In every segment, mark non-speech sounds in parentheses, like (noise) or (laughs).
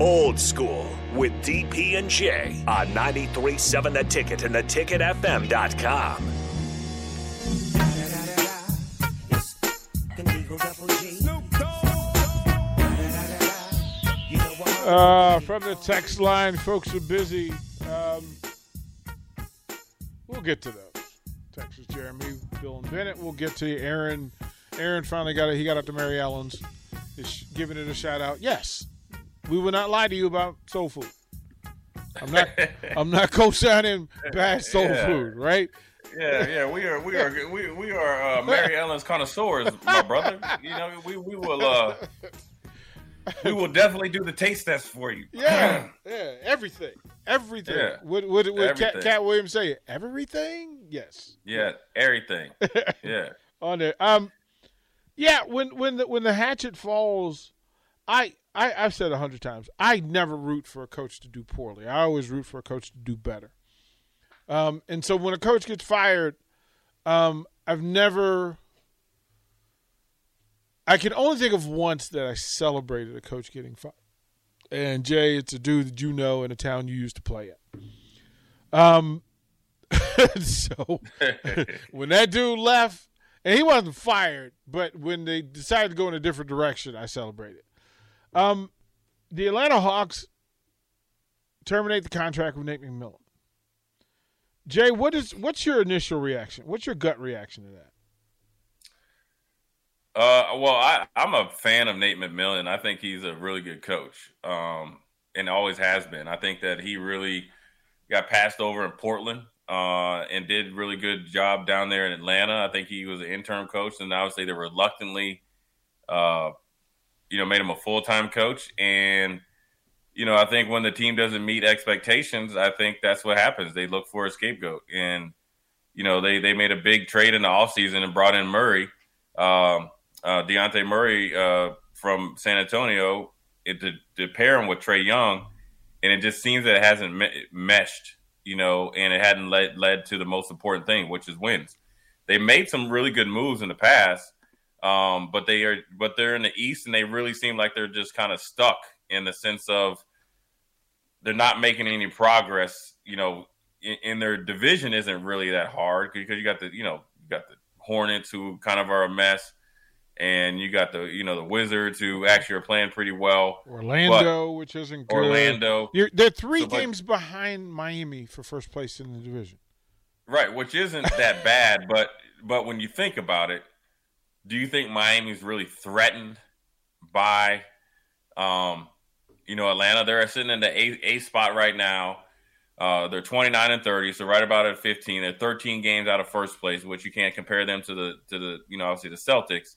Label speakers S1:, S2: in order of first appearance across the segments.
S1: Old School with DP and J on 93.7 The Ticket and theticketfm.com.
S2: Uh, from the text line, folks are busy. Um, we'll get to those. Texas Jeremy, Bill and Bennett. We'll get to you. Aaron. Aaron finally got it. He got up to Mary Ellen's. Is giving it a shout out. Yes, we will not lie to you about soul food. I'm not. I'm not (laughs) co-signing bad (laughs) soul
S3: Yeah.
S2: food, right?
S3: Yeah, yeah, we are, we are, (laughs) we, we are uh, Mary Ellen's connoisseurs, my brother. You know, we, we will, uh, we will definitely do the taste test for you.
S2: Yeah, yeah, (clears throat) everything, everything.
S3: Yeah.
S2: What would what
S3: Katt,
S2: Katt Williams say? Everything? Yes.
S3: yeah, everything. Yeah,
S2: on there. Um, yeah, when when the when the hatchet falls, I I I've said a hundred times. I never root for a coach to do poorly. I always root for a coach to do better. Um, and so when a coach gets fired, um, I've never. I can only think of once that I celebrated a coach getting fired. And Jay, it's a dude that you know in a town you used to play at. Um, (laughs) so (laughs) when that dude left, and he wasn't fired, but when they decided to go in a different direction, I celebrated. Um, the Atlanta Hawks terminate the contract with Nate McMillan. Jay, what is what's your initial reaction? What's your gut reaction to that?
S3: Uh, well, I, I'm a fan of Nate McMillan. I think he's a really good coach, um, and always has been. I think that he really got passed over in Portland uh, and did really good job down there in Atlanta. I think he was an interim coach, and obviously they reluctantly, uh, you know, made him a full time coach. And you know, I think when the team doesn't meet expectations, I think that's what happens. They look for a scapegoat, and you know, they they made a big trade in the offseason and brought in Murray. Um, uh, Dejounte Murray uh, from San Antonio it, to, to pair him with Trae Young, and it just seems that it hasn't me- meshed, you know, and it hadn't led led to the most important thing, which is wins. They made some really good moves in the past, um, but they are but they're in the East, and they really seem like they're just kind of stuck in the sense of they're not making any progress. You know, in, in their division isn't really that hard because you got the you know you got the Hornets who kind of are a mess and you got the you know the Wizards who actually are playing pretty well.
S2: Orlando, which isn't good.
S3: Orlando,
S2: You're, they're three
S3: So, but-
S2: games behind Miami for first place in the division.
S3: right? Which isn't that bad, but but when you think about it, do you think Miami's really threatened by, um, you know, Atlanta? They're sitting in the eighth, spot right now. Uh, they're 29 and 30, so right about at 15. They're 13 games out of first place, which you can't compare them to the to the you know obviously the Celtics.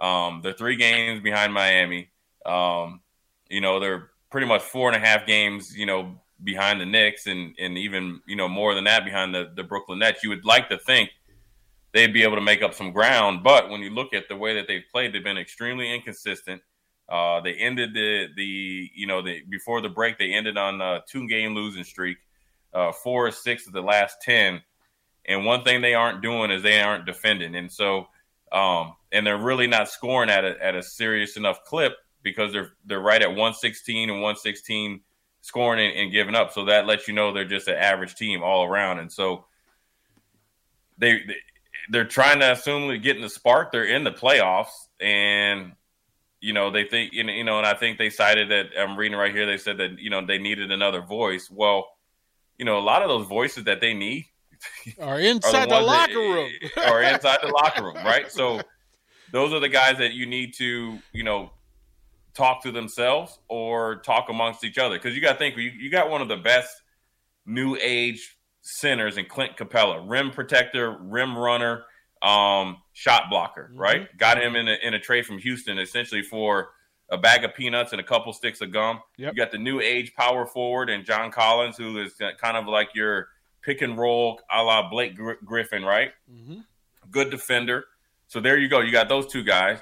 S3: Um, they're three games behind Miami. Um, you know, they're pretty much four and a half games, you know, behind the Knicks and, and even, you know, more than that behind the, the Brooklyn Nets. You would like to think they'd be able to make up some ground. But when you look at the way that they've played, they've been extremely inconsistent. Uh, they ended the, the, you know, the, before the break, they ended on a two game losing streak, uh, four or six of the last 10. And one thing they aren't doing is they aren't defending. And so, um, and they're really not scoring at a, at a serious enough clip because they're they're right at 116 and 116 scoring and, and giving up. So that lets you know they're just an average team all around. And so they, they they're trying to assume to get in the spark. They're in the playoffs, and you know they think you know, and I think they cited that I'm reading right here. They said that you know they needed another voice. Well, you know, a lot of those voices that they need (laughs)
S2: Are inside the,
S3: ones
S2: locker
S3: that-
S2: room. (laughs)
S3: or inside the locker room, right? (laughs) So those are the guys that you need to, you know, talk to themselves or talk amongst each other. Because you got to think, you, you got one of the best new age centers and Clint Capela, rim protector, rim runner, um, shot blocker, right? Got him in a, in a trade from Houston essentially for a bag of peanuts and a couple sticks of gum.
S2: Yep.
S3: You got the new age power forward and John Collins, who is kind of like your pick and roll a la Blake Gr- Griffin, right?
S2: Mm-hmm.
S3: Good defender. So there you go. You got those two guys.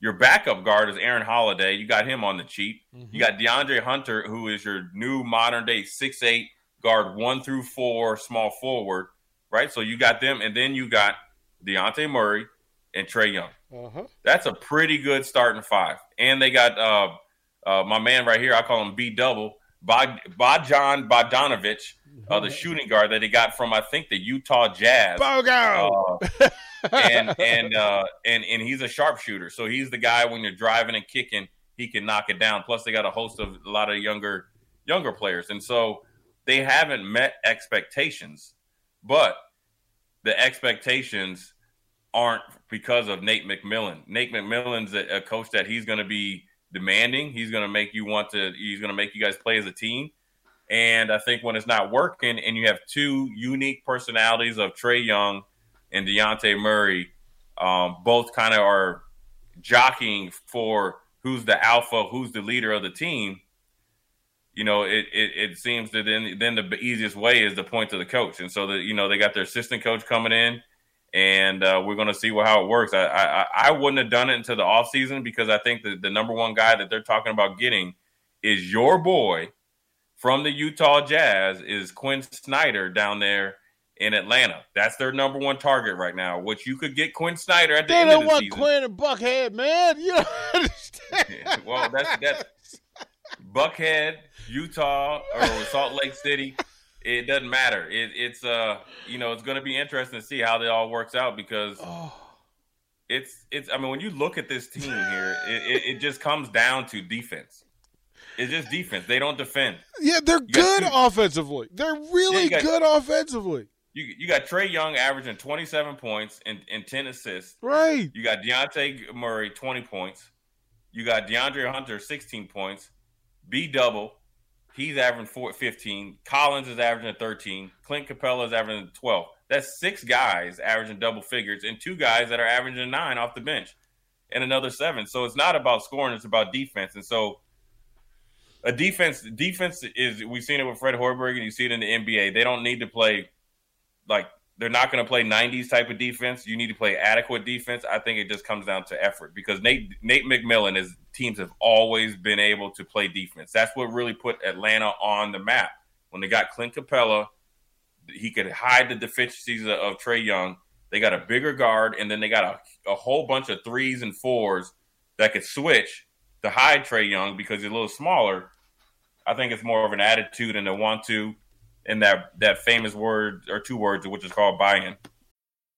S3: Your backup guard is Aaron Holiday. You got him on the cheap.
S2: Mm-hmm.
S3: You got DeAndre Hunter, who is your new modern day six eight guard, one through four, small forward, right? So you got them, and then you got Dejounte Murray and Trae Young.
S2: Uh-huh.
S3: That's a pretty good starting five. And they got uh, uh, my man right here. I call him B double. Bod- Bojan Bogdanovic, uh, the shooting guard that he got from I think the Utah Jazz.
S2: Bogo.
S3: Uh, (laughs) and and uh, and and he's a sharpshooter. So he's the guy when you're driving and kicking, he can knock it down. Plus, they got a host of a lot of younger younger players, and so they haven't met expectations. But the expectations aren't because of Nate McMillan. Nate McMillan's a, a coach that he's going to be demanding. He's going to make you want to. He's going to make you guys play as a team. And I think when it's not working, and you have two unique personalities of Trae Young and Dejounte Murray, um, both kind of are jockeying for who's the alpha, who's the leader of the team. You know, it, it, it seems that then then the easiest way is to point to the coach, and so that you know they got their assistant coach coming in, and uh, we're going to see how it works. I, I I wouldn't have done it until the offseason because I think that the number one guy that they're talking about getting is your boy from the Utah Jazz is Quin Snyder down there in Atlanta. That's their number one target right now. Which you could get Quin Snyder at the
S2: They
S3: end of the season.
S2: They don't want. Quin and Buckhead, man. You don't (laughs) understand. (laughs)
S3: well, that's that's Buckhead, Utah, or Salt Lake City. It doesn't matter. It, it's uh, you know, it's going to be interesting to see how it all works out because
S2: Oh,
S3: it's it's. I mean, when you look at this team here, it, it, it just comes down to defense. It's just defense. They don't defend.
S2: yeah, they're
S3: got
S2: good offensively. They're really
S3: you got-
S2: good offensively.
S3: You you got Trae Young averaging 27 points and, and 10 assists.
S2: Right.
S3: You got Dejounte Murray 20 points. You got DeAndre Hunter 16 points. B double. He's averaging four, 15. Collins is averaging 13. Clint Capela is averaging 12. That's six guys averaging double figures and two guys that are averaging nine off the bench and another seven. So it's not about scoring, it's about defense. And so a defense defense is we've seen it with Fred Hoiberg and you see it in the NBA. They don't need to play like they're not going to play 90s type of defense. You need to play adequate defense. I think it just comes down to effort because Nate Nate McMillan is teams have always been able to play defense. That's what really put Atlanta on the map. When they got Clint Capela, he could hide the deficiencies of, Trae Young. They got a bigger guard, and then they got a, a whole bunch of threes and fours that could switch to hide Trae Young because he's a little smaller. I think it's more of an attitude and a want to and that that famous word or two words, which is called buy-in.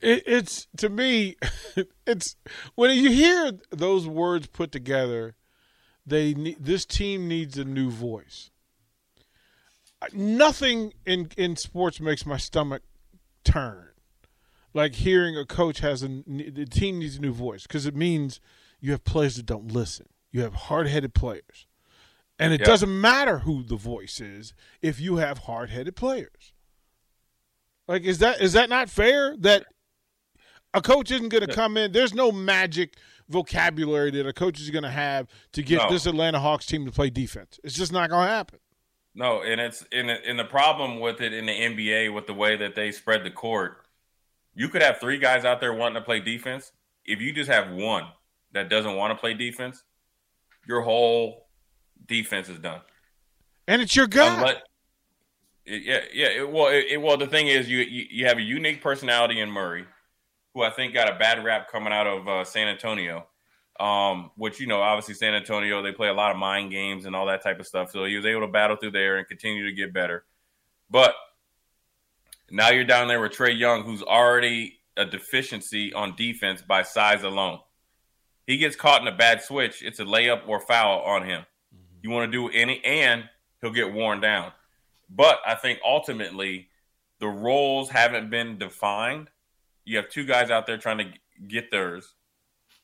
S2: It, it's to me, (laughs) it's when you hear those words put together, they need, this team needs a new voice. Nothing in in sports makes my stomach turn, like hearing a coach has a the team needs a new voice because it means you have players that don't listen. You have hard headed players, and it
S3: Yeah.
S2: doesn't matter who the voice is if you have hard headed players. Like is that is that not fair that a coach isn't going to come in. There's no magic vocabulary that a coach is going to have to get
S3: No.
S2: this Atlanta Hawks team to play defense. It's just not going to happen.
S3: No, and it's in in the problem with it in the NBA with the way that they spread the court. You could have three guys out there wanting to play defense. If you just have one that doesn't want to play defense, your whole defense is done.
S2: And it's your guy.
S3: Unless, yeah, yeah. It, well, it, it, well, the thing is, you, you, you have a unique personality in Murray, who I think got a bad rap coming out of uh, San Antonio. Um, which you know, obviously San Antonio, they play a lot of mind games and all that type of stuff. So he was able to battle through there and continue to get better. But now you're down there with Trae Young, who's already a deficiency on defense by size alone. He gets caught in a bad switch, it's a layup or foul on him. Mm-hmm. You want to do any, and he'll get worn down. But I think ultimately the roles haven't been defined. You have two guys out there trying to get theirs,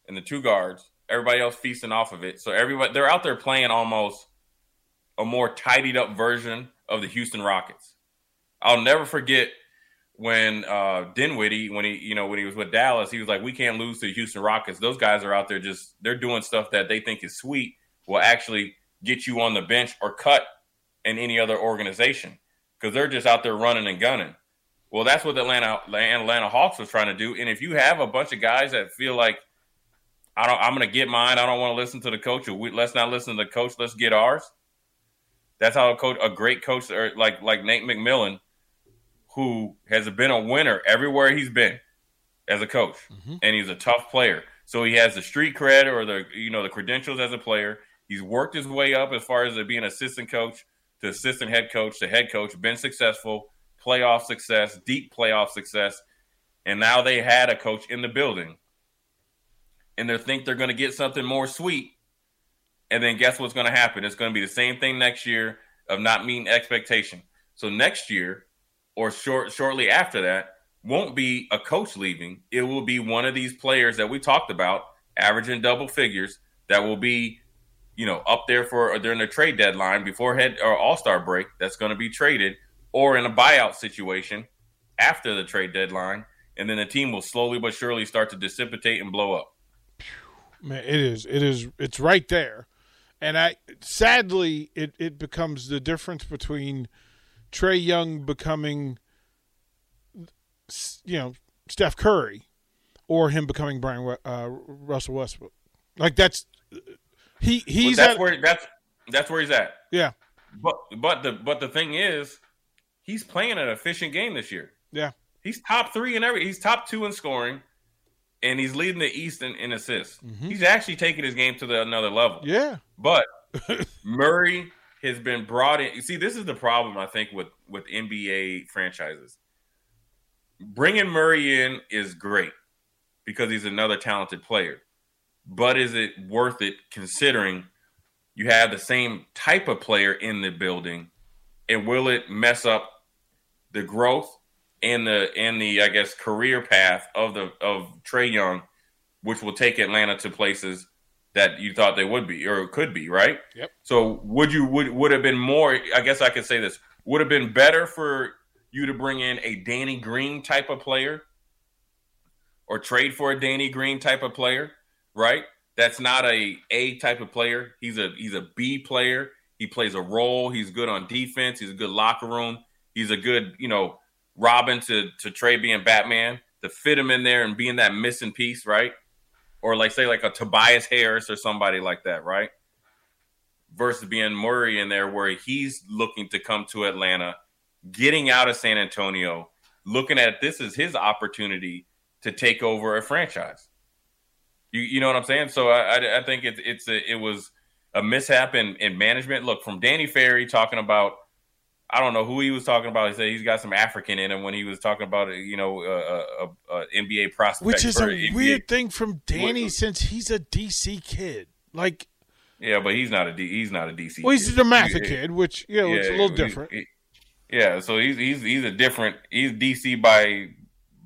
S3: and the two guards. Everybody else feasting off of it. So everybody they're out there playing almost a more tidied up version of the Houston Rockets. I'll never forget when uh Dinwiddie, when he, you know, when he was with Dallas, he was like, "We can't lose to the Houston Rockets. Those guys are out there just they're doing stuff that they think is sweet, will actually get you on the bench or cut in any other organization because they're just out there running and gunning. Well, that's what the Atlanta Atlanta Hawks was trying to do. And if you have a bunch of guys that feel like I don't, I'm going to get mine. I don't want to listen to the coach. Or we, let's not listen to the coach. Let's get ours. That's how a coach, a great coach, or like like Nate McMillan, who has been a winner everywhere he's been as a coach, mm-hmm. and he's a tough player. So he has the street cred or the you know the credentials as a player. He's worked his way up as far as being assistant coach to assistant head coach to head coach, been successful, playoff success, deep playoff success, and now they had a coach in the building, and they think they're going to get something more sweet, and then guess what's going to happen? It's going to be the same thing next year of not meeting expectation. So next year, or short shortly after that, won't be a coach leaving. It will be one of these players that we talked about, averaging double figures, that will be you know, up there for during the trade deadline before head or All Star break that's going to be traded, or in a buyout situation after the trade deadline, and then the team will slowly but surely start to dissipate and blow up.
S2: Man, it is, it is, it's right there, and I sadly it it becomes the difference between Trae Young becoming, you know, Steph Curry, or him becoming Brian uh, Russell Westbrook. Like that's he he's
S3: that's
S2: at,
S3: where that's that's where he's at.
S2: Yeah.
S3: But but the but the thing is, he's playing an efficient game this year.
S2: Yeah.
S3: He's top three in every. He's top two in scoring, and he's leading the East in, in assists. Mm-hmm. He's actually taking his game to the another level.
S2: Yeah.
S3: But (laughs) Murray has been brought in. You see, this is the problem I think with with NBA franchises. Bringing Murray in is great because he's another talented player but is it worth it considering you have the same type of player in the building and will it mess up the growth and the and the I guess career path of the of Trae Young, which will take Atlanta to places that you thought they would be or could be, right?
S2: Yep.
S3: So would you would would have been more I guess I could say this, would have been better for you to bring in a Danny Green type of player or trade for a Danny Green type of player right? That's not a A type of player. He's a he's a B player. He plays a role. He's good on defense. He's a good locker room. He's a good, you know, Robin to to Trae being Batman to fit him in there and being that missing piece, right? Or like say like a Tobias Harris or somebody like that, right? Versus being Murray in there where he's looking to come to Atlanta, getting out of San Antonio, looking at this as his opportunity to take over a franchise. You you know what I'm saying? So I I, I think it's it's a, it was a mishap in, in management. Look from Danny Ferry talking about I don't know who he was talking about. He said he's got some African in him when he was talking about uh, you know uh, uh, a, a, a NBA prospect,
S2: which is a NBA. weird thing from Danny since he's a DC kid. Like,
S3: yeah, but he's not a D, he's not a DC.
S2: Well, he's kid. a DeMatha kid, which you know, yeah, it's a little different. He,
S3: yeah, so he's he's he's a different. He's DC by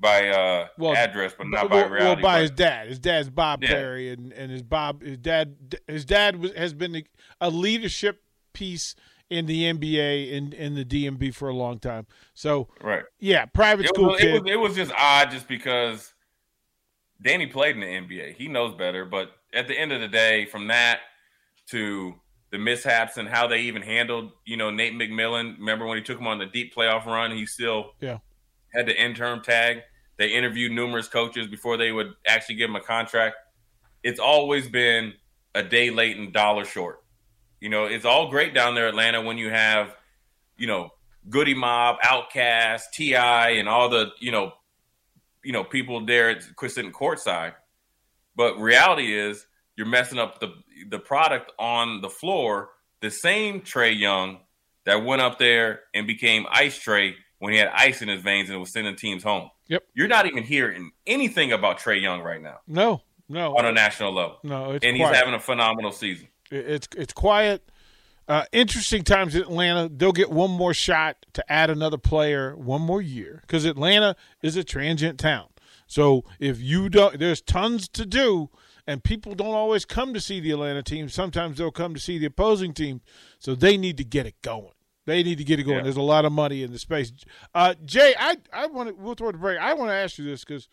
S3: by uh well, address, but not
S2: well,
S3: by reality.
S2: Well, by
S3: but,
S2: his dad. His dad's Bob yeah. Ferry, and, and his Bob his dad his dad was, has been a leadership piece in the NBA and in, in the DMV for a long time. So
S3: right,
S2: yeah, private
S3: it
S2: school
S3: was,
S2: kid.
S3: It was, it was just odd, just because Danny played in the NBA. He knows better, but at the end of the day, from that to the mishaps and how they even handled, you know, Nate McMillan. Remember when he took him on the deep playoff run? He still
S2: yeah
S3: had the interim tag. They interviewed numerous coaches before they would actually give him a contract. It's always been a day late and dollar short. You know, it's all great down there, Atlanta, when you have, you know, Goodie Mob, Outkast, T.I., and all the you know, you know, people there at sitting courtside. But reality is, you're messing up the the product on the floor. The same Trae Young that went up there and became Ice Trae when he had ice in his veins and was sending teams home.
S2: Yep.
S3: You're not even hearing anything about Trae Young right now.
S2: No, no.
S3: On a national level.
S2: No,
S3: and
S2: quiet.
S3: he's having a phenomenal season.
S2: It's it's quiet. Uh, interesting times in Atlanta. They'll get one more shot to add another player one more year because Atlanta is a transient town. So if you don't, there's tons to do, and people don't always come to see the Atlanta team. Sometimes they'll come to see the opposing team. So they need to get it going. They need to get it going. Yeah. There's a lot of money in the space. Uh, Jay, I I want to. We'll throw the break. I want to ask you this because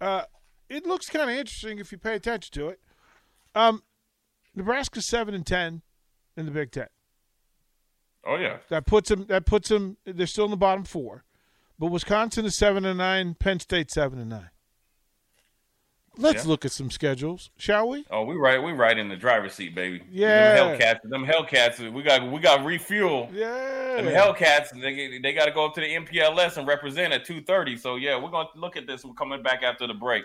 S2: uh, it looks kind of interesting if you pay attention to it. Um, Nebraska seven and ten in the Big Ten.
S3: Oh yeah,
S2: that puts them. That puts them. They're still in the bottom four, but Wisconsin is seven and nine. Penn State seven and nine. Let's yeah. look at some schedules, shall we?
S3: Oh, we right, we right in the driver's seat, baby.
S2: Yeah,
S3: them Hellcats, them Hellcats. We got, we got refuel.
S2: Yeah,
S3: them Hellcats. They they got to go up to the MPLS and represent at two thirty. So yeah, we're gonna look at this. We're coming back after the break.